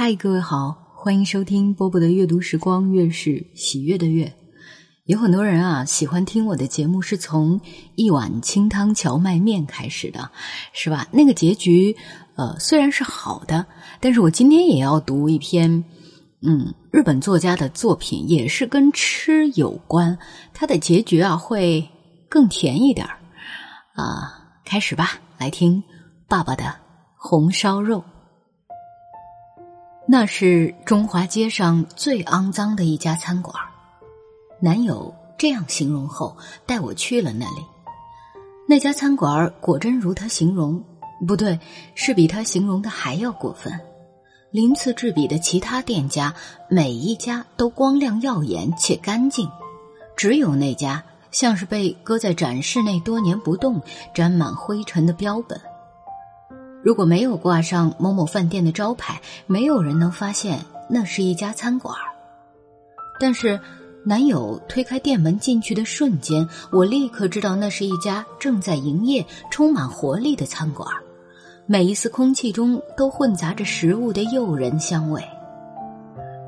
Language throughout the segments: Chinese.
嗨，各位好，欢迎收听波波的阅读时光，月是喜悦的月。有很多人啊喜欢听我的节目，是从一碗清汤荞麦面开始的，是吧？那个结局，呃，虽然是好的，但是我今天也要读一篇，嗯，日本作家的作品，也是跟吃有关，它的结局啊会更甜一点儿啊。开始吧，来听爸爸的红烧肉。那是中华街上最肮脏的一家餐馆，男友这样形容后带我去了那里。那家餐馆果真如他形容，不对，是比他形容的还要过分。鳞次栉比的其他店家，每一家都光亮耀眼且干净，只有那家像是被搁在展示内多年不动、沾满灰尘的标本。如果没有挂上某某饭店的招牌，没有人能发现那是一家餐馆。但是，男友推开店门进去的瞬间，我立刻知道那是一家正在营业、充满活力的餐馆。每一丝空气中都混杂着食物的诱人香味。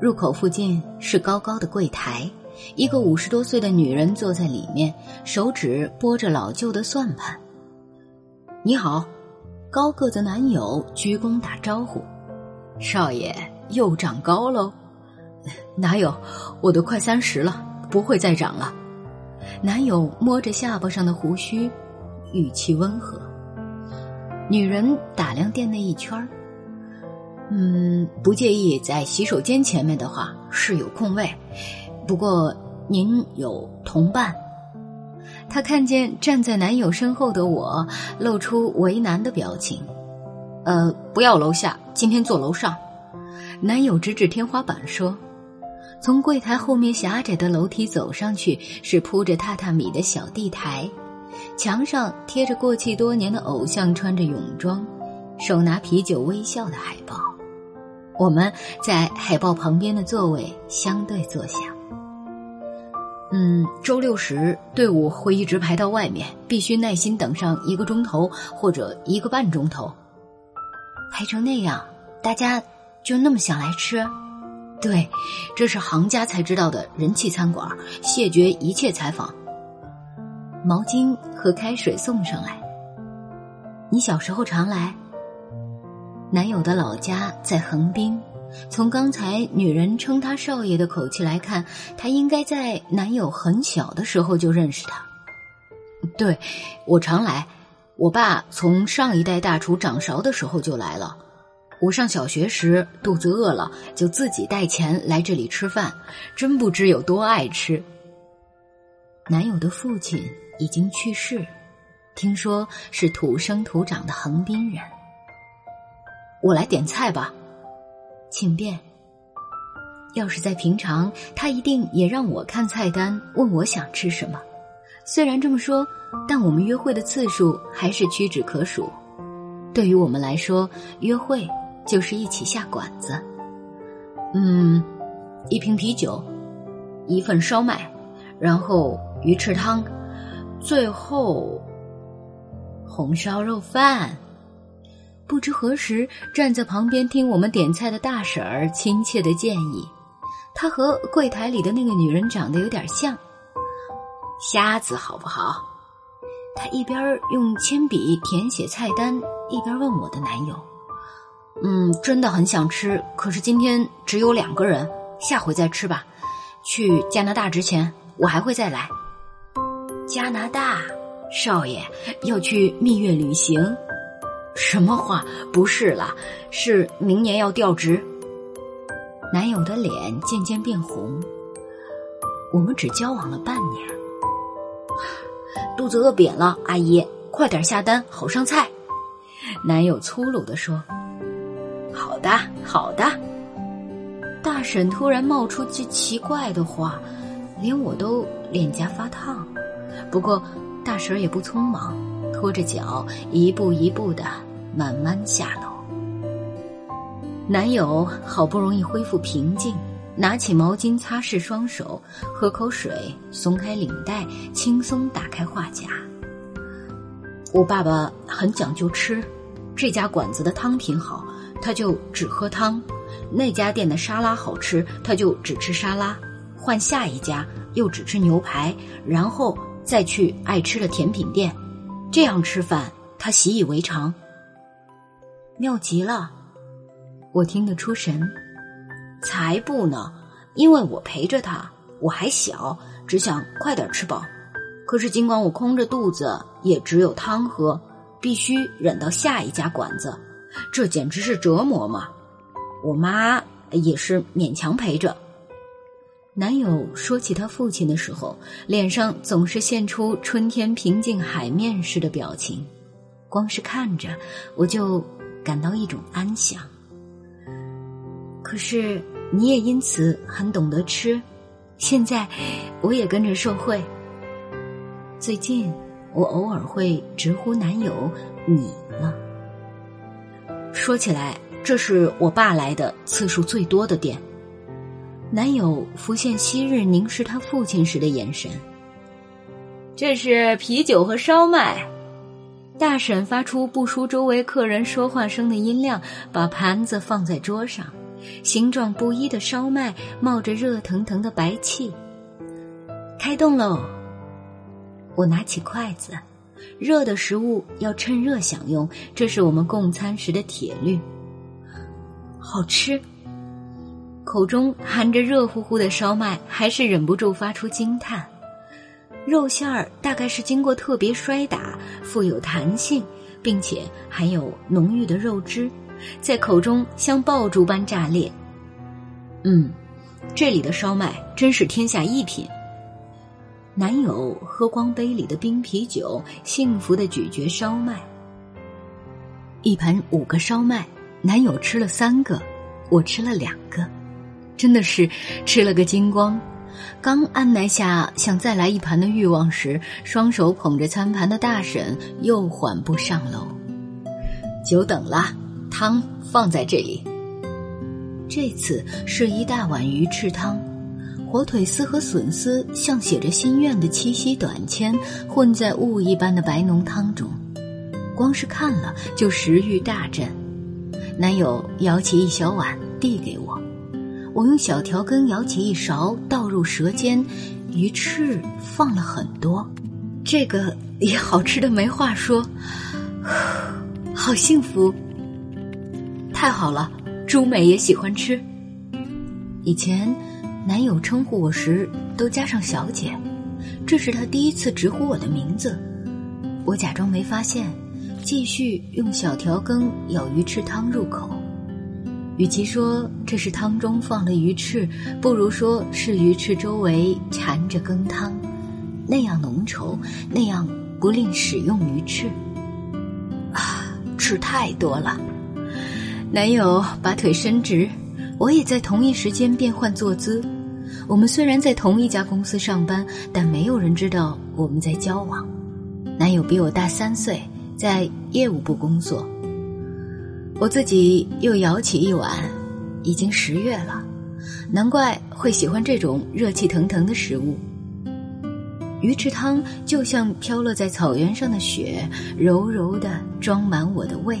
入口附近是高高的柜台，一个五十多岁的女人坐在里面，手指拨着老旧的算盘。你好。高个子男友鞠躬打招呼：“少爷又长高喽？哪有？我都快三十了，不会再长了。”男友摸着下巴上的胡须，语气温和。女人打量店内一圈儿，嗯，不介意在洗手间前面的话是有空位，不过您有同伴。她看见站在男友身后的我，露出为难的表情。呃，不要楼下，今天坐楼上。男友指指天花板说：“从柜台后面狭窄的楼梯走上去，是铺着榻榻米的小地台，墙上贴着过气多年的偶像穿着泳装，手拿啤酒微笑的海报。我们在海报旁边的座位相对坐下。”嗯，周六时队伍会一直排到外面，必须耐心等上一个钟头或者一个半钟头。排成那样，大家就那么想来吃？对，这是行家才知道的人气餐馆，谢绝一切采访。毛巾和开水送上来。你小时候常来？男友的老家在横滨。从刚才女人称他少爷的口气来看，他应该在男友很小的时候就认识他。对，我常来。我爸从上一代大厨掌勺的时候就来了。我上小学时肚子饿了，就自己带钱来这里吃饭，真不知有多爱吃。男友的父亲已经去世，听说是土生土长的横滨人。我来点菜吧。请便。要是在平常，他一定也让我看菜单，问我想吃什么。虽然这么说，但我们约会的次数还是屈指可数。对于我们来说，约会就是一起下馆子。嗯，一瓶啤酒，一份烧麦，然后鱼翅汤，最后红烧肉饭。不知何时，站在旁边听我们点菜的大婶儿亲切的建议：“她和柜台里的那个女人长得有点像。”瞎子好不好？她一边用铅笔填写菜单，一边问我的男友：“嗯，真的很想吃，可是今天只有两个人，下回再吃吧。去加拿大之前，我还会再来。”加拿大，少爷要去蜜月旅行。什么话？不是啦，是明年要调职。男友的脸渐渐变红。我们只交往了半年，肚子饿扁了，阿姨，快点下单，好上菜。男友粗鲁地说：“好的，好的。”大婶突然冒出句奇怪的话，连我都脸颊发烫。不过大婶也不匆忙。拖着脚，一步一步的慢慢下楼。男友好不容易恢复平静，拿起毛巾擦拭双手，喝口水，松开领带，轻松打开话匣。我爸爸很讲究吃，这家馆子的汤品好，他就只喝汤，那家店的沙拉好吃，他就只吃沙拉；换下一家又只吃牛排，然后再去爱吃的甜品店。这样吃饭，他习以为常。妙极了，我听得出神。才不呢，因为我陪着他，我还小，只想快点吃饱。可是尽管我空着肚子，也只有汤喝，必须忍到下一家馆子，这简直是折磨嘛。我妈也是勉强陪着。男友说起他父亲的时候，脸上总是现出春天平静海面似的表情，光是看着我就。感到一种安详。可是你也因此很懂得吃，现在我也跟着受贿。最近我偶尔会直呼男友你了。说起来，这是我爸来的次数最多的店。男友浮现昔日凝视他父亲时的眼神。这是啤酒和烧麦。大婶发出不输周围客人说话声的音量，把盘子放在桌上，形状不一的烧麦冒着热腾腾的白气。开动喽！我拿起筷子，热的食物要趁热享用，这是我们共餐时的铁律。好吃，口中含着热乎乎的烧麦，还是忍不住发出惊叹。肉馅儿大概是经过特别摔打，富有弹性，并且含有浓郁的肉汁，在口中像爆竹般炸裂。嗯，这里的烧麦真是天下一品。男友喝光杯里的冰啤酒，幸福的咀嚼烧麦。一盘五个烧麦，男友吃了三个，我吃了两个，真的是吃了个精光。刚按捺下想再来一盘的欲望时，双手捧着餐盘的大婶又缓步上楼。久等了，汤放在这里。这次是一大碗鱼翅汤，火腿丝和笋丝像写着心愿的七夕短签，混在雾一般的白浓汤中，光是看了就食欲大振。男友舀起一小碗递给我。我用小调羹舀起一勺，倒入舌尖，鱼翅放了很多，这个也好吃的没话说，好幸福，太好了！朱美也喜欢吃。以前男友称呼我时都加上小姐，这是他第一次直呼我的名字，我假装没发现，继续用小调羹舀鱼翅汤入口。与其说这是汤中放了鱼翅，不如说是鱼翅周围缠着羹汤，那样浓稠，那样不吝使用鱼翅。啊，吃太多了！男友把腿伸直，我也在同一时间变换坐姿。我们虽然在同一家公司上班，但没有人知道我们在交往。男友比我大三岁，在业务部工作。我自己又舀起一碗，已经十月了，难怪会喜欢这种热气腾腾的食物。鱼翅汤就像飘落在草原上的雪，柔柔的装满我的胃，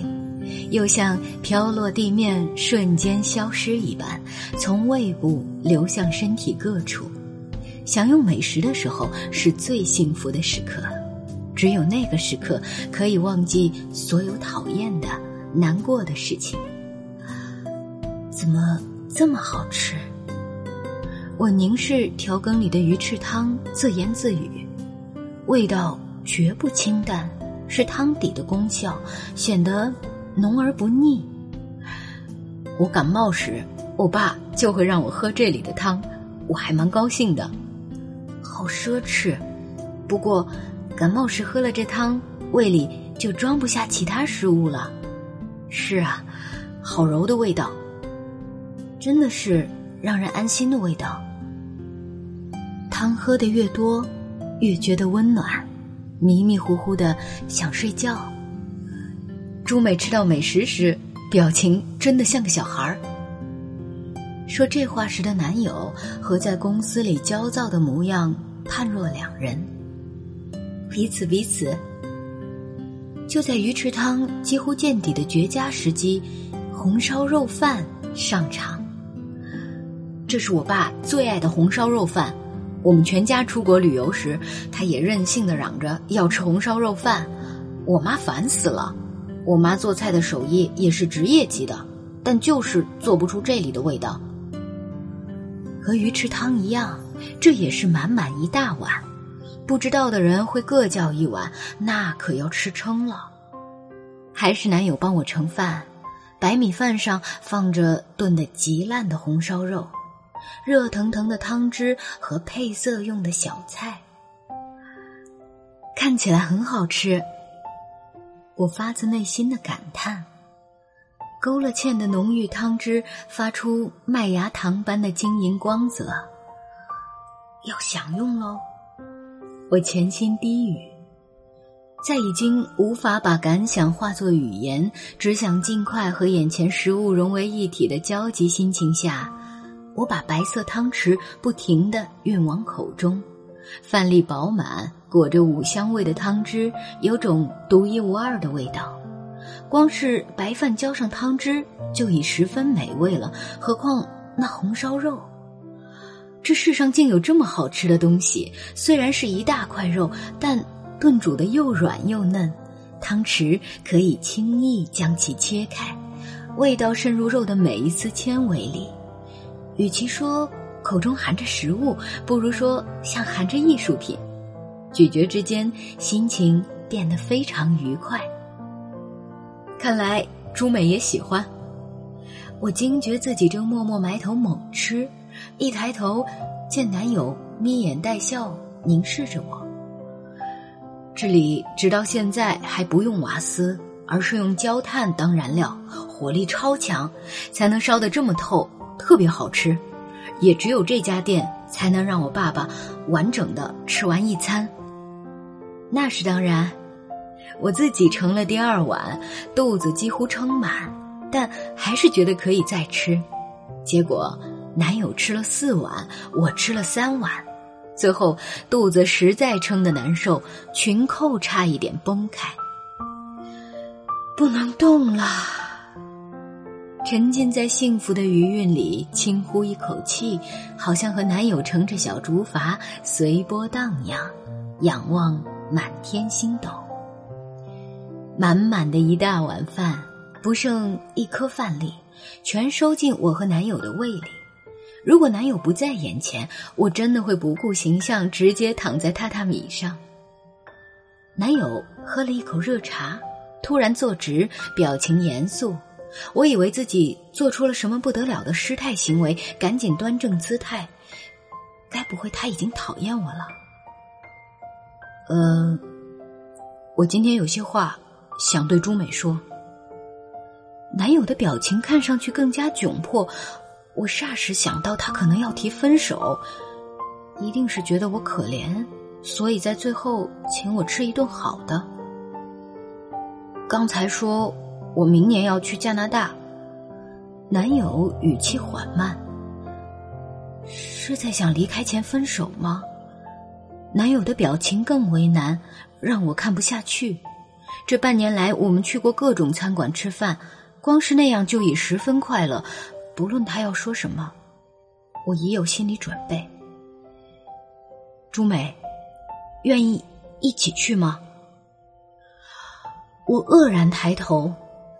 又像飘落地面瞬间消失一般，从胃部流向身体各处。享用美食的时候是最幸福的时刻，只有那个时刻可以忘记所有讨厌的。难过的事情，怎么这么好吃？我凝视调羹里的鱼翅汤，自言自语：味道绝不清淡，是汤底的功效，显得浓而不腻。我感冒时，我爸就会让我喝这里的汤，我还蛮高兴的。好奢侈，不过感冒时喝了这汤，胃里就装不下其他食物了。是啊，好柔的味道，真的是让人安心的味道。汤喝的越多，越觉得温暖，迷迷糊糊的想睡觉。朱美吃到美食时，表情真的像个小孩儿。说这话时的男友和在公司里焦躁的模样判若两人，彼此彼此。就在鱼翅汤几乎见底的绝佳时机，红烧肉饭上场。这是我爸最爱的红烧肉饭。我们全家出国旅游时，他也任性的嚷着要吃红烧肉饭。我妈烦死了。我妈做菜的手艺也是职业级的，但就是做不出这里的味道。和鱼吃汤一样，这也是满满一大碗。不知道的人会各叫一碗，那可要吃撑了。还是男友帮我盛饭，白米饭上放着炖得极烂的红烧肉，热腾腾的汤汁和配色用的小菜，看起来很好吃。我发自内心的感叹，勾了芡的浓郁汤汁发出麦芽糖般的晶莹光泽，要享用喽！我潜心低语，在已经无法把感想化作语言，只想尽快和眼前食物融为一体的焦急心情下，我把白色汤匙不停地运往口中。饭粒饱满，裹着五香味的汤汁，有种独一无二的味道。光是白饭浇上汤汁就已十分美味了，何况那红烧肉？这世上竟有这么好吃的东西！虽然是一大块肉，但炖煮的又软又嫩，汤匙可以轻易将其切开，味道渗入肉的每一丝纤维里。与其说……口中含着食物，不如说像含着艺术品。咀嚼之间，心情变得非常愉快。看来朱美也喜欢。我惊觉自己正默默埋头猛吃，一抬头，见男友眯眼带笑凝视着我。这里直到现在还不用瓦斯，而是用焦炭当燃料，火力超强，才能烧得这么透，特别好吃。也只有这家店才能让我爸爸完整的吃完一餐。那是当然，我自己盛了第二碗，肚子几乎撑满，但还是觉得可以再吃。结果男友吃了四碗，我吃了三碗，最后肚子实在撑得难受，裙扣差一点崩开，不能动了。沉浸在幸福的余韵里，轻呼一口气，好像和男友乘着小竹筏随波荡漾，仰望满天星斗。满满的一大碗饭，不剩一颗饭粒，全收进我和男友的胃里。如果男友不在眼前，我真的会不顾形象，直接躺在榻榻米上。男友喝了一口热茶，突然坐直，表情严肃。我以为自己做出了什么不得了的失态行为，赶紧端正姿态。该不会他已经讨厌我了？呃，我今天有些话想对朱美说。男友的表情看上去更加窘迫，我霎时想到他可能要提分手，一定是觉得我可怜，所以在最后请我吃一顿好的。刚才说。我明年要去加拿大。男友语气缓慢，是在想离开前分手吗？男友的表情更为难，让我看不下去。这半年来，我们去过各种餐馆吃饭，光是那样就已十分快乐。不论他要说什么，我已有心理准备。朱美，愿意一起去吗？我愕然抬头。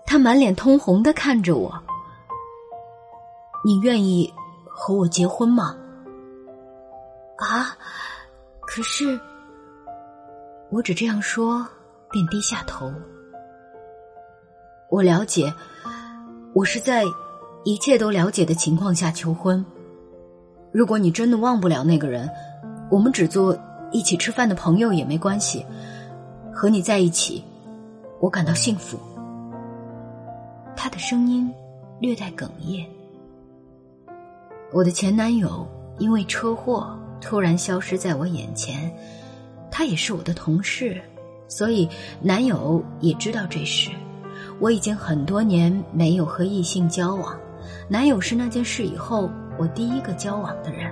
他满脸通红的看着我，你愿意和我结婚吗？啊！可是，我只这样说，便低下头。我了解，我是在一切都了解的情况下求婚。如果你真的忘不了那个人，我们只做一起吃饭的朋友也没关系。和你在一起，我感到幸福。他的声音略带哽咽。我的前男友因为车祸突然消失在我眼前，他也是我的同事，所以男友也知道这事。我已经很多年没有和异性交往，男友是那件事以后我第一个交往的人。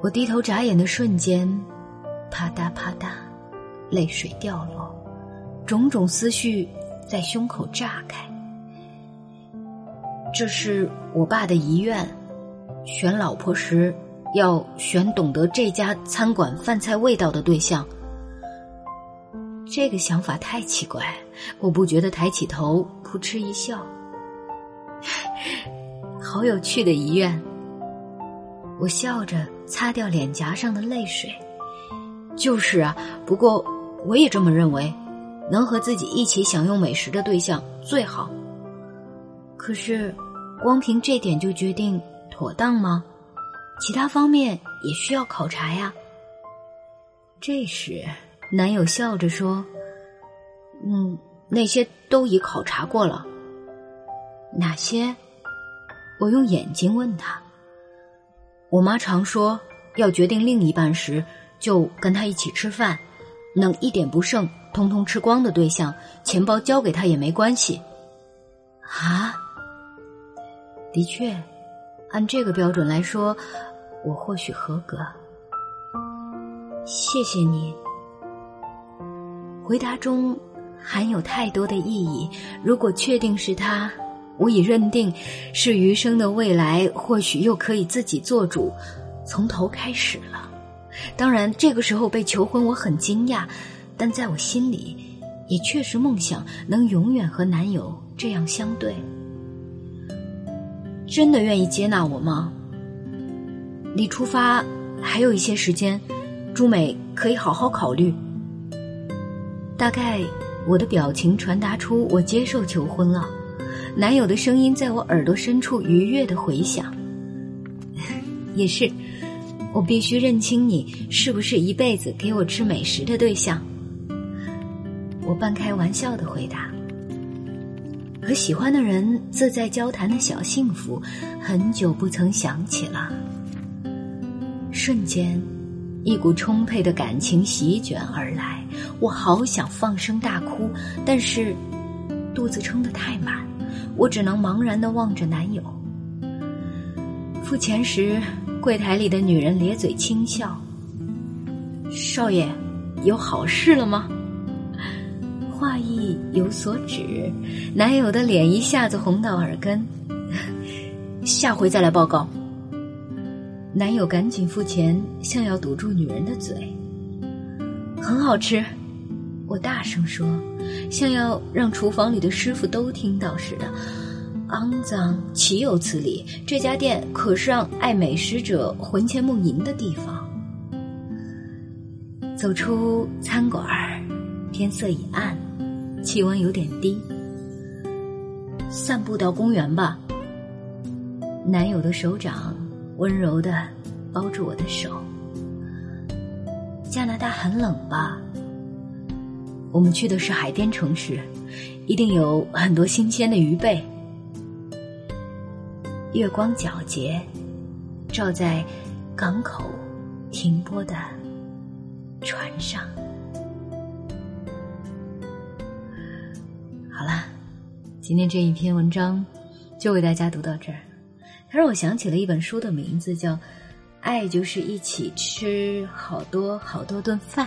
我低头眨眼的瞬间，啪嗒啪嗒，泪水掉落，种种思绪。在胸口炸开，这是我爸的遗愿，选老婆时要选懂得这家餐馆饭菜味道的对象。这个想法太奇怪，我不觉得抬起头，扑哧一笑，好有趣的遗愿。我笑着擦掉脸颊上的泪水。就是啊，不过我也这么认为，能和自己一起享用美食的对象最好。可是，光凭这点就决定妥当吗？其他方面也需要考察呀。这时，男友笑着说：“嗯，那些都已考察过了。哪些？”我用眼睛问他。我妈常说，要决定另一半时。就跟他一起吃饭，能一点不剩、通通吃光的对象，钱包交给他也没关系。啊，的确，按这个标准来说，我或许合格。谢谢你。回答中含有太多的意义。如果确定是他，我已认定是余生的未来，或许又可以自己做主，从头开始了。当然，这个时候被求婚，我很惊讶，但在我心里，也确实梦想能永远和男友这样相对。真的愿意接纳我吗？离出发还有一些时间，朱美可以好好考虑。大概我的表情传达出我接受求婚了，男友的声音在我耳朵深处愉悦的回响，也是。我必须认清你是不是一辈子给我吃美食的对象。我半开玩笑的回答。和喜欢的人自在交谈的小幸福，很久不曾想起了。瞬间，一股充沛的感情席卷而来，我好想放声大哭，但是肚子撑得太满，我只能茫然的望着男友。付钱时。柜台里的女人咧嘴轻笑。少爷，有好事了吗？话意有所指，男友的脸一下子红到耳根。下回再来报告。男友赶紧付钱，像要堵住女人的嘴。很好吃，我大声说，像要让厨房里的师傅都听到似的。肮脏，岂有此理！这家店可是让爱美食者魂牵梦萦的地方。走出餐馆，天色已暗，气温有点低。散步到公园吧。男友的手掌温柔的包住我的手。加拿大很冷吧？我们去的是海边城市，一定有很多新鲜的鱼贝。月光皎洁，照在港口停泊的船上。好了，今天这一篇文章就为大家读到这儿。它让我想起了一本书的名字，叫《爱就是一起吃好多好多顿饭》，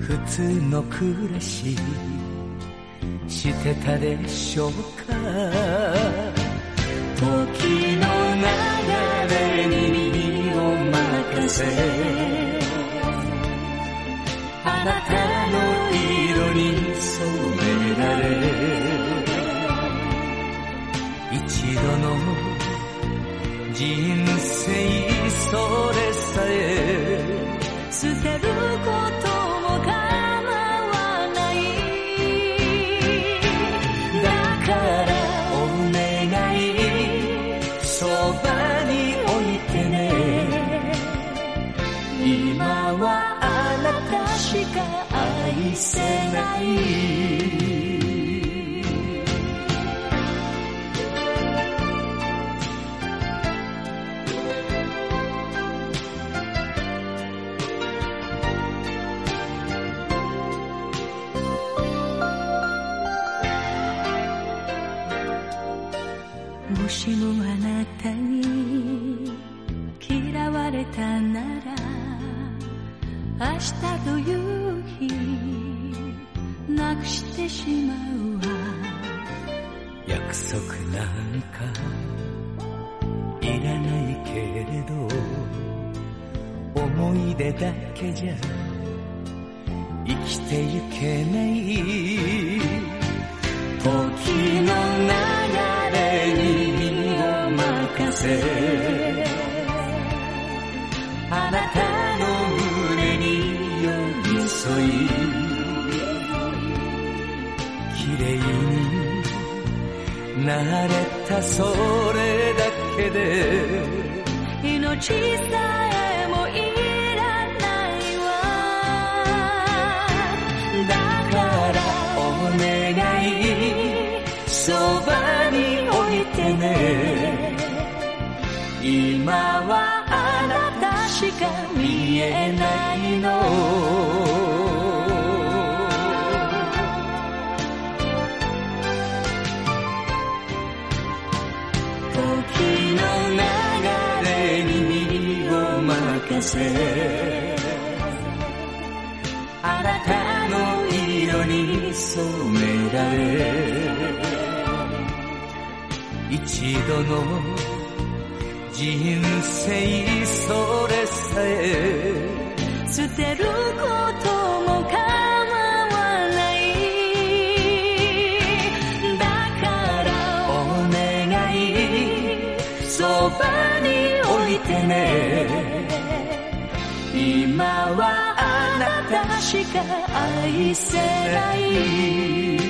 普通の暮らししてたでしょうか？時の流れに身を任せ。あなたの色に染められ。一度の人生それ。せないもしもあなたに嫌われたなら明日というしまうわ。約束なんかいらないけれど思い出だけじゃ生きてゆけない。時の流れに身を任せれたそれだけで。命さえもいらないわ。だからお願いそばに置いてね。今はあなたしか見えないの。せ。あなたの色に染められ。一度の人生それさえ。捨てることも構わない。だからお願い。そばに置いてね。今はあなたしか愛せない。